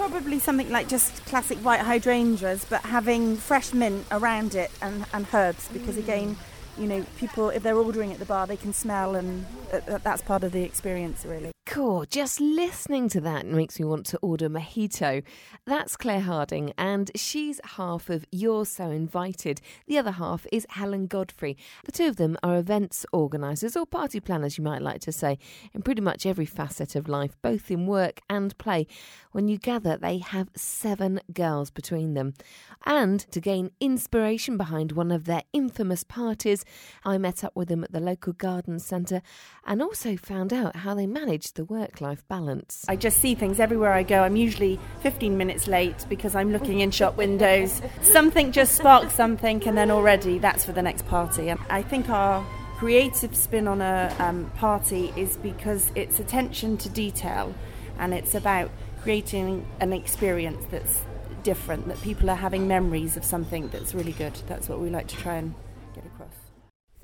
Probably something like just classic white hydrangeas, but having fresh mint around it and, and herbs, because again, you know, people, if they're ordering at the bar, they can smell, and uh, that's part of the experience, really. Cool. Just listening to that makes me want to order mojito. That's Claire Harding, and she's half of You're So Invited. The other half is Helen Godfrey. The two of them are events organisers, or party planners, you might like to say, in pretty much every facet of life, both in work and play. When you gather, they have seven girls between them. And to gain inspiration behind one of their infamous parties, I met up with them at the local garden centre and also found out how they managed the work life balance. I just see things everywhere I go. I'm usually 15 minutes late because I'm looking in shop windows. Something just sparks something, and then already that's for the next party. And I think our creative spin on a um, party is because it's attention to detail and it's about creating an experience that's different, that people are having memories of something that's really good. That's what we like to try and.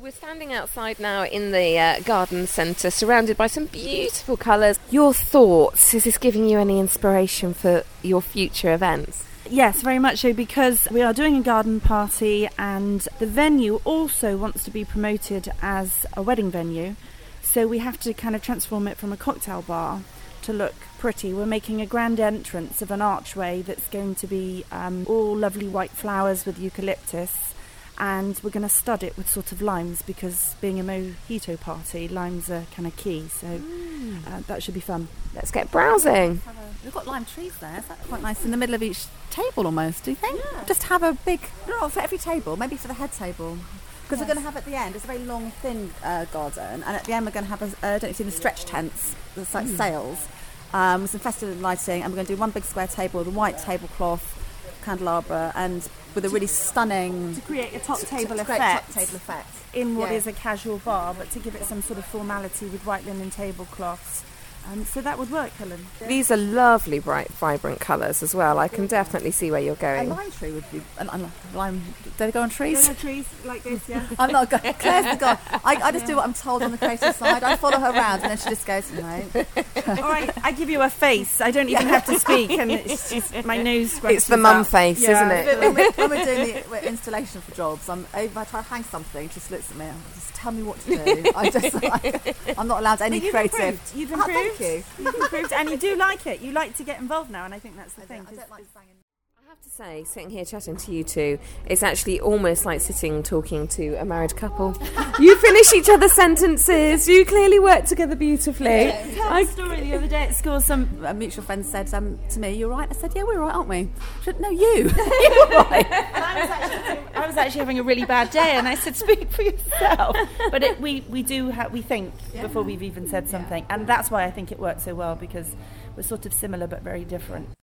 We're standing outside now in the uh, garden centre, surrounded by some beautiful colours. Your thoughts? Is this giving you any inspiration for your future events? Yes, very much so, because we are doing a garden party, and the venue also wants to be promoted as a wedding venue. So we have to kind of transform it from a cocktail bar to look pretty. We're making a grand entrance of an archway that's going to be um, all lovely white flowers with eucalyptus, and we're going to stud it with sort of limes because being a mojito party, limes are kind of key. So mm. uh, that should be fun. Let's get browsing. We've got lime trees there. Is that quite nice in the middle of each table almost? Do you think? Yeah. Just have a big, no, for every table, maybe for the head table. Because yes. we're going to have at the end, it's a very long, thin uh, garden, and at the end we're going to have, a, uh, I don't know if you've seen the stretch tents, the like mm. sails um, with some festive lighting, and we're going to do one big square table with a white tablecloth, candelabra, and with a really stunning to create a top table to, to effect. Top table effect in what yeah. is a casual bar, but to give it some sort of formality with white linen tablecloths. Um, so that would work, Helen. These are lovely, bright, vibrant colours as well. I can definitely see where you're going. A lime tree would be. A, a lime. Do they go on trees? Go on trees like this, yeah. I'm not going. Claire's the guy. I, I just yeah. do what I'm told on the creative side. I follow her around, and then she just goes, no. All right, I give you a face. I don't even have to speak, and it's just my nose. It's the mum face, yeah. isn't it? When we're, when we're doing the installation for jobs, I'm, if I try to hang something, just looks at me. I'm just tell me what to do. I just, like, I'm not allowed any you've creative. Improved. You've improved. Thank you. You've improved, and you do like it. You like to get involved now, and I think that's the I thing. I don't like banging have to say, sitting here chatting to you two, it's actually almost like sitting talking to a married couple. you finish each other's sentences. You clearly work together beautifully. Yeah, tell I, a story the other day at school. Some a mutual friend said um, to me, "You're right." I said, "Yeah, we're right, aren't we?" She said, "No, you. You're right." I was, actually, I was actually having a really bad day, and I said, "Speak for yourself." But it, we we do ha- we think yeah. before we've even said something, yeah. and that's why I think it works so well because we're sort of similar but very different.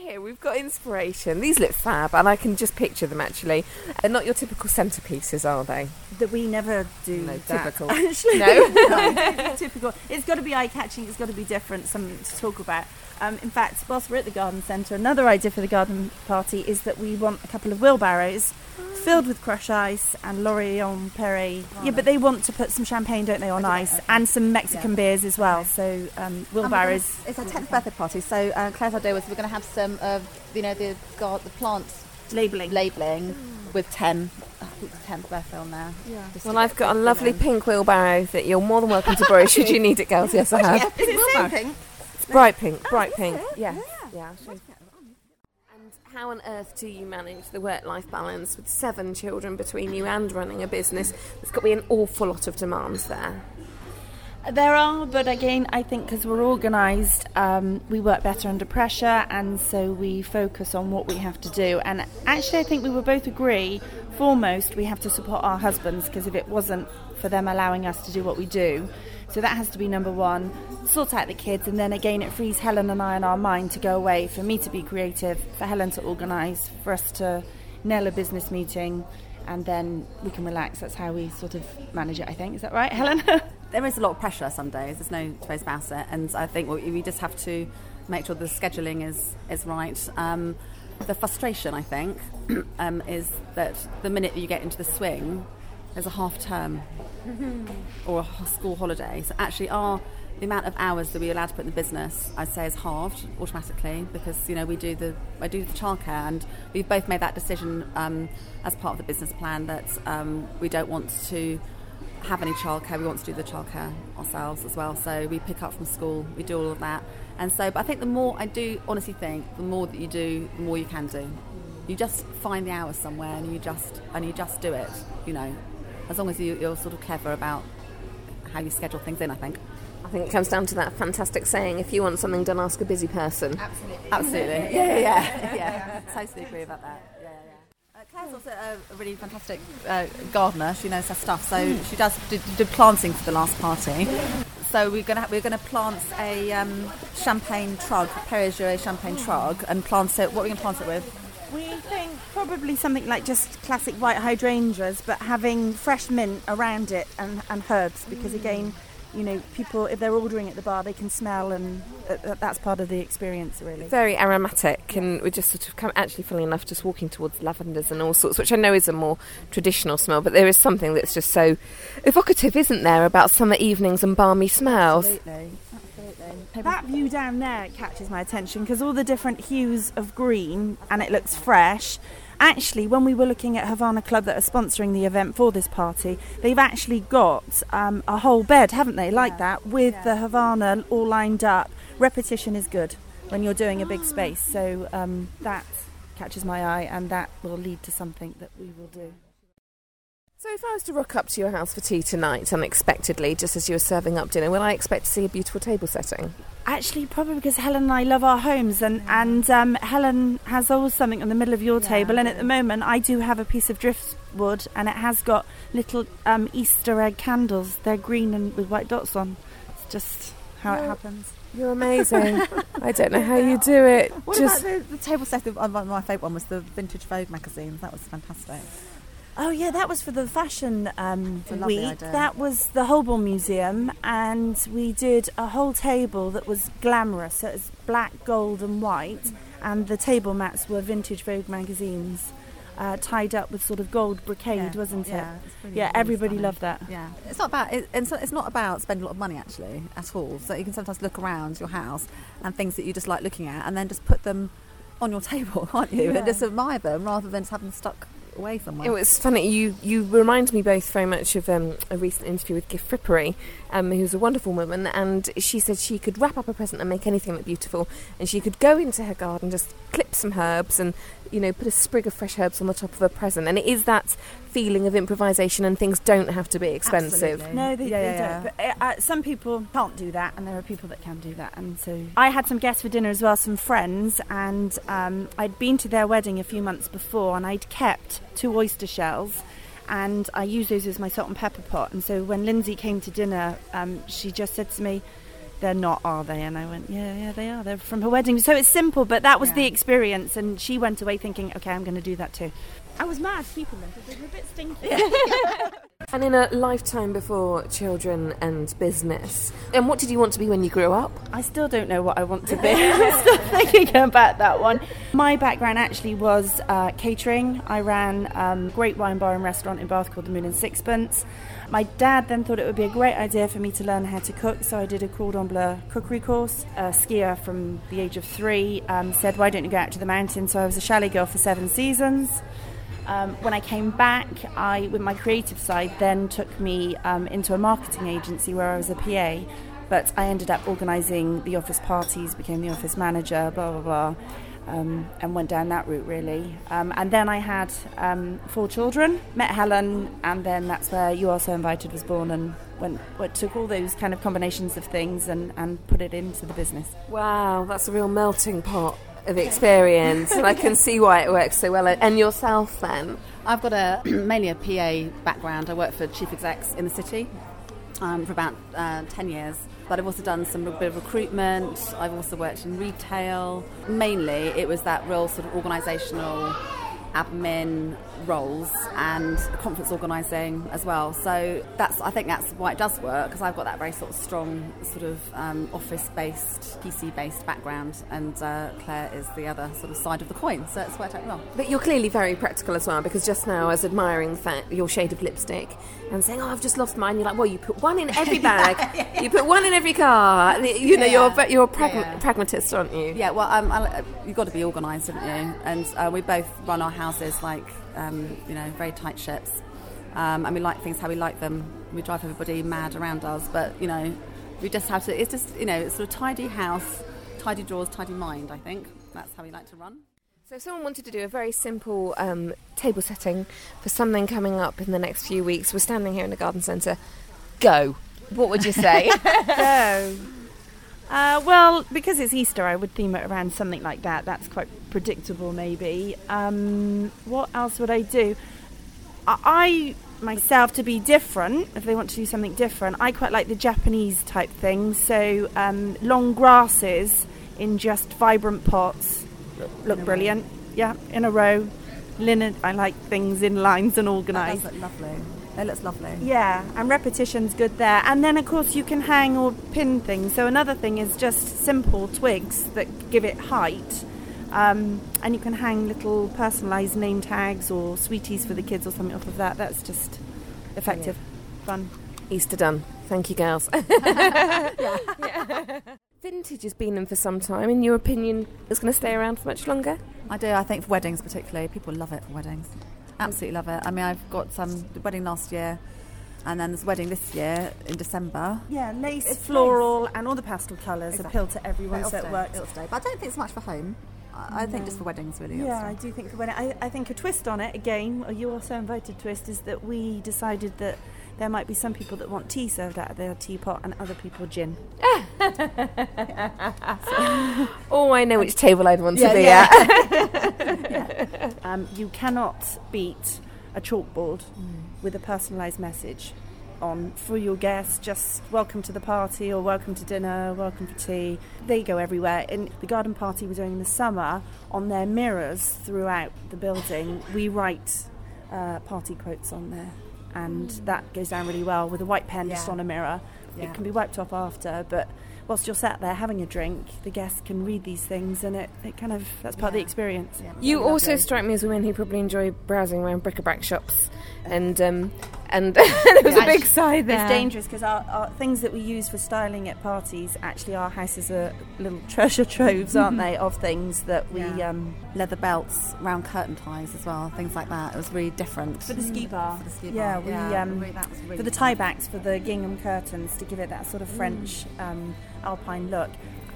Here, we've got inspiration. These look fab, and I can just picture them actually. They're not your typical centerpieces, are they? That we never do. No, that. typical. Actually, no, no typical. It's got to be eye catching. It's got to be different. Something to talk about. Um, in fact, whilst we're at the garden centre, another idea for the garden party is that we want a couple of wheelbarrows filled with crush ice and Laurent-Perrier. Oh, yeah, but they want to put some champagne, don't they, on ice okay. and some Mexican yeah. beers as well. So um, wheelbarrows. It's a 10th birthday party, so uh, Claire's idea was we're going to have some of you know the God, the plant labelling labelling with 10 I think 10th birthday on there. Yeah. Well, I've got a lovely pink wheelbarrow that you're more than welcome to borrow should you need it, girls. Yes, I have. Is it pink? It's bright pink, bright oh, pink. Yeah. Yeah. yeah how on earth do you manage the work life balance with seven children between you and running a business? There's got to be an awful lot of demands there. There are, but again, I think because we're organised, um, we work better under pressure, and so we focus on what we have to do. And actually, I think we will both agree foremost, we have to support our husbands because if it wasn't for them allowing us to do what we do, so that has to be number one. Sort out the kids, and then again, it frees Helen and I in our mind to go away, for me to be creative, for Helen to organise, for us to nail a business meeting, and then we can relax. That's how we sort of manage it, I think. Is that right, Helen? there is a lot of pressure some days. There's no two ways about it, and I think we just have to make sure the scheduling is is right. Um, the frustration, I think, um, is that the minute you get into the swing, there's a half term or a school holiday. So actually, our the amount of hours that we're allowed to put in the business, I'd say, is halved automatically because you know we do the I do the childcare, and we've both made that decision um, as part of the business plan that um, we don't want to have any childcare. We want to do the childcare ourselves as well. So we pick up from school, we do all of that, and so. But I think the more I do, honestly think the more that you do, the more you can do. You just find the hours somewhere, and you just and you just do it. You know, as long as you, you're sort of clever about how you schedule things in. I think. I think it comes down to that fantastic saying: "If you want something done, ask a busy person." Absolutely. Absolutely. Yeah, yeah, yeah. yeah. Totally agree about that. Yeah, yeah. Uh, Claire's also a, really fantastic uh, gardener. She knows her stuff, so she does did, did planting for the last party. So we're gonna we're gonna plant a um, champagne trug, Perrier champagne trug, and plant it. What are we gonna plant it with? We think probably something like just classic white hydrangeas, but having fresh mint around it and, and herbs, because again, you know, people if they're ordering at the bar, they can smell, and that's part of the experience, really. Very aromatic, and we're just sort of come, actually, funny enough, just walking towards lavenders and all sorts, which I know is a more traditional smell, but there is something that's just so evocative, isn't there, about summer evenings and balmy smells. Absolutely. Absolutely. That view down there catches my attention because all the different hues of green and it looks fresh. Actually, when we were looking at Havana Club that are sponsoring the event for this party, they've actually got um, a whole bed, haven't they, like yeah. that, with yeah. the Havana all lined up. Repetition is good when you're doing a big space, so um, that catches my eye and that will lead to something that we will do. So, if I was to rock up to your house for tea tonight unexpectedly, just as you were serving up dinner, will I expect to see a beautiful table setting? Actually, probably because Helen and I love our homes, and and um, Helen has always something in the middle of your yeah, table. And at the moment, I do have a piece of driftwood, and it has got little um, Easter egg candles. They're green and with white dots on. It's just how it happens. You're amazing. I don't know how you do it. What just about the, the table set? Of, my favourite one was the vintage Vogue magazines. That was fantastic. Oh yeah, that was for the fashion um, week. Idea. That was the Holburne Museum, and we did a whole table that was glamorous. So it was black, gold, and white, and the table mats were vintage Vogue magazines. Uh, tied up with sort of gold brocade, yeah. wasn't it? Yeah, yeah. Everybody stunning. loved that. Yeah, it's not about it, it's, it's not about spending a lot of money actually at all. So you can sometimes look around your house and things that you just like looking at, and then just put them on your table, can't you? Yeah. And just admire them rather than just having them stuck away somewhere. It was funny. You you remind me both very much of um, a recent interview with Gift Frippery, um, who's a wonderful woman, and she said she could wrap up a present and make anything look beautiful, and she could go into her garden, just clip some herbs, and you know put a sprig of fresh herbs on the top of a present, and it is that feeling of improvisation, and things don't have to be expensive. Absolutely. No, they, yeah, they yeah, don't. But, uh, uh, some people can't do that, and there are people that can do that, and so I had some guests for dinner as well, some friends, and um, I'd been to their wedding a few months before, and I'd kept two oyster shells and I use those as my salt and pepper pot. And so when Lindsay came to dinner, um, she just said to me, "They're not, are they?" And I went, "Yeah, yeah, they are. They're from her wedding." So it's simple, but that was yeah. the experience, and she went away thinking, "Okay, I'm going to do that too." I was mad keeping them because they were a bit stinky. and in a lifetime before children and business, and what did you want to be when you grew up? I still don't know what I want to be. I'm still thinking about that one. My background actually was uh, catering. I ran um, a great wine bar and restaurant in Bath called the Moon and Sixpence. My dad then thought it would be a great idea for me to learn how to cook, so I did a cordon bleu cookery course. A skier from the age of three um, said, Why don't you go out to the mountains? So I was a chalet girl for seven seasons. Um, when I came back, I, with my creative side, then took me um, into a marketing agency where I was a PA. But I ended up organising the office parties, became the office manager, blah blah blah, um, and went down that route really. Um, and then I had um, four children, met Helen, and then that's where You Are So Invited was born, and went, went took all those kind of combinations of things and, and put it into the business. Wow, that's a real melting pot of experience, and I can see why it works so well. And yourself, then? I've got a mainly a PA background. I work for chief execs in the city um, for about uh, ten years. But I've also done some bit of recruitment. I've also worked in retail. Mainly, it was that real sort of organisational admin roles and conference organising as well. So that's I think that's why it does work because I've got that very sort of strong sort of um, office-based, PC-based background, and uh, Claire is the other sort of side of the coin. So it's worked out well. But you're clearly very practical as well because just now I was admiring the fact your shade of lipstick and saying, "Oh, I've just lost mine." You're like, "Well, you put one in every bag. yeah, yeah. You put one in every car. You know, you're you're a pragma- pragmatist, aren't you?" Yeah. Well, um, I, you've got to be organised, haven't you? And uh, we both run our houses like um, you know very tight ships, um, and we like things how we like them. We drive everybody mad around us, but you know, we just have to. It's just you know, it's sort of tidy house, tidy drawers, tidy mind. I think that's how we like to run. So, if someone wanted to do a very simple um, table setting for something coming up in the next few weeks, we're standing here in the garden centre. Go. What would you say? Go. Uh, well, because it's Easter, I would theme it around something like that. That's quite predictable, maybe. Um, what else would I do? I, I myself to be different. If they want to do something different, I quite like the Japanese type thing. So um, long grasses in just vibrant pots look brilliant. Yeah, in a row. Linen. I like things in lines and organised. That does look lovely. It looks lovely. Yeah, and repetition's good there. And then, of course, you can hang or pin things. So another thing is just simple twigs that give it height. Um, and you can hang little personalised name tags or sweeties for the kids or something off of that. That's just effective, yeah. fun. Easter done. Thank you, girls. yeah. yeah. Vintage has been in for some time. In your opinion, is going to stay around for much longer? I do. I think for weddings, particularly, people love it for weddings. Absolutely love it. I mean, I've got some wedding last year, and then there's a wedding this year in December. Yeah, lace, it's floral, nice. and all the pastel colours exactly. appeal to everyone. so it works. It'll stay. But I don't think it's much for home. I think just for weddings, really. Yeah, I do think for wedding. I, I think a twist on it again. You're So Invited twist is that we decided that there might be some people that want tea served out of their teapot and other people gin. oh, I know which table I'd want yeah, to be yeah. at. yeah. um, you cannot beat a chalkboard mm. with a personalised message on for your guests just welcome to the party or welcome to dinner welcome for tea they go everywhere in the garden party we're doing in the summer on their mirrors throughout the building we write uh, party quotes on there and that goes down really well with a white pen yeah. just on a mirror. Yeah. It can be wiped off after, but whilst you're sat there having a drink, the guests can read these things, and it, it kind of that's part yeah. of the experience. You also strike me as women who probably enjoy browsing around bric-a-brac shops and um, and there was yeah, a big sigh there. It's dangerous because our, our, things that we use for styling at parties actually our houses are little treasure troves, aren't they, of things that we yeah. um, leather belts, round curtain ties as well, things like that. It was really different for the ski bar. For the ski yeah, bar. we yeah, um, really, really for the tie backs for the gingham curtains to give it that sort of. French mm. um, alpine look.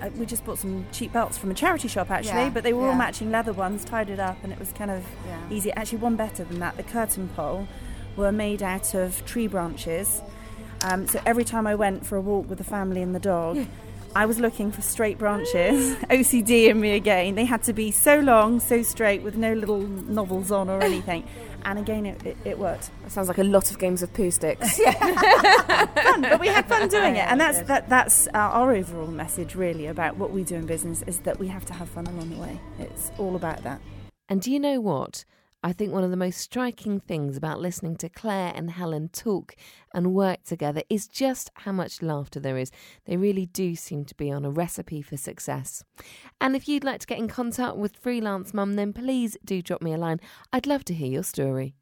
Uh, we just bought some cheap belts from a charity shop actually, yeah, but they were yeah. all matching leather ones, tied it up, and it was kind of yeah. easy. Actually, one better than that, the curtain pole were made out of tree branches. Um, so every time I went for a walk with the family and the dog, I was looking for straight branches. OCD in me again. They had to be so long, so straight, with no little novels on or anything. And again, it, it, it worked. That sounds like a lot of games of Poohsticks. fun, but we had fun doing it, and that's that, that's our, our overall message really about what we do in business is that we have to have fun along the way. It's all about that. And do you know what? I think one of the most striking things about listening to Claire and Helen talk and work together is just how much laughter there is. They really do seem to be on a recipe for success. And if you'd like to get in contact with Freelance Mum, then please do drop me a line. I'd love to hear your story.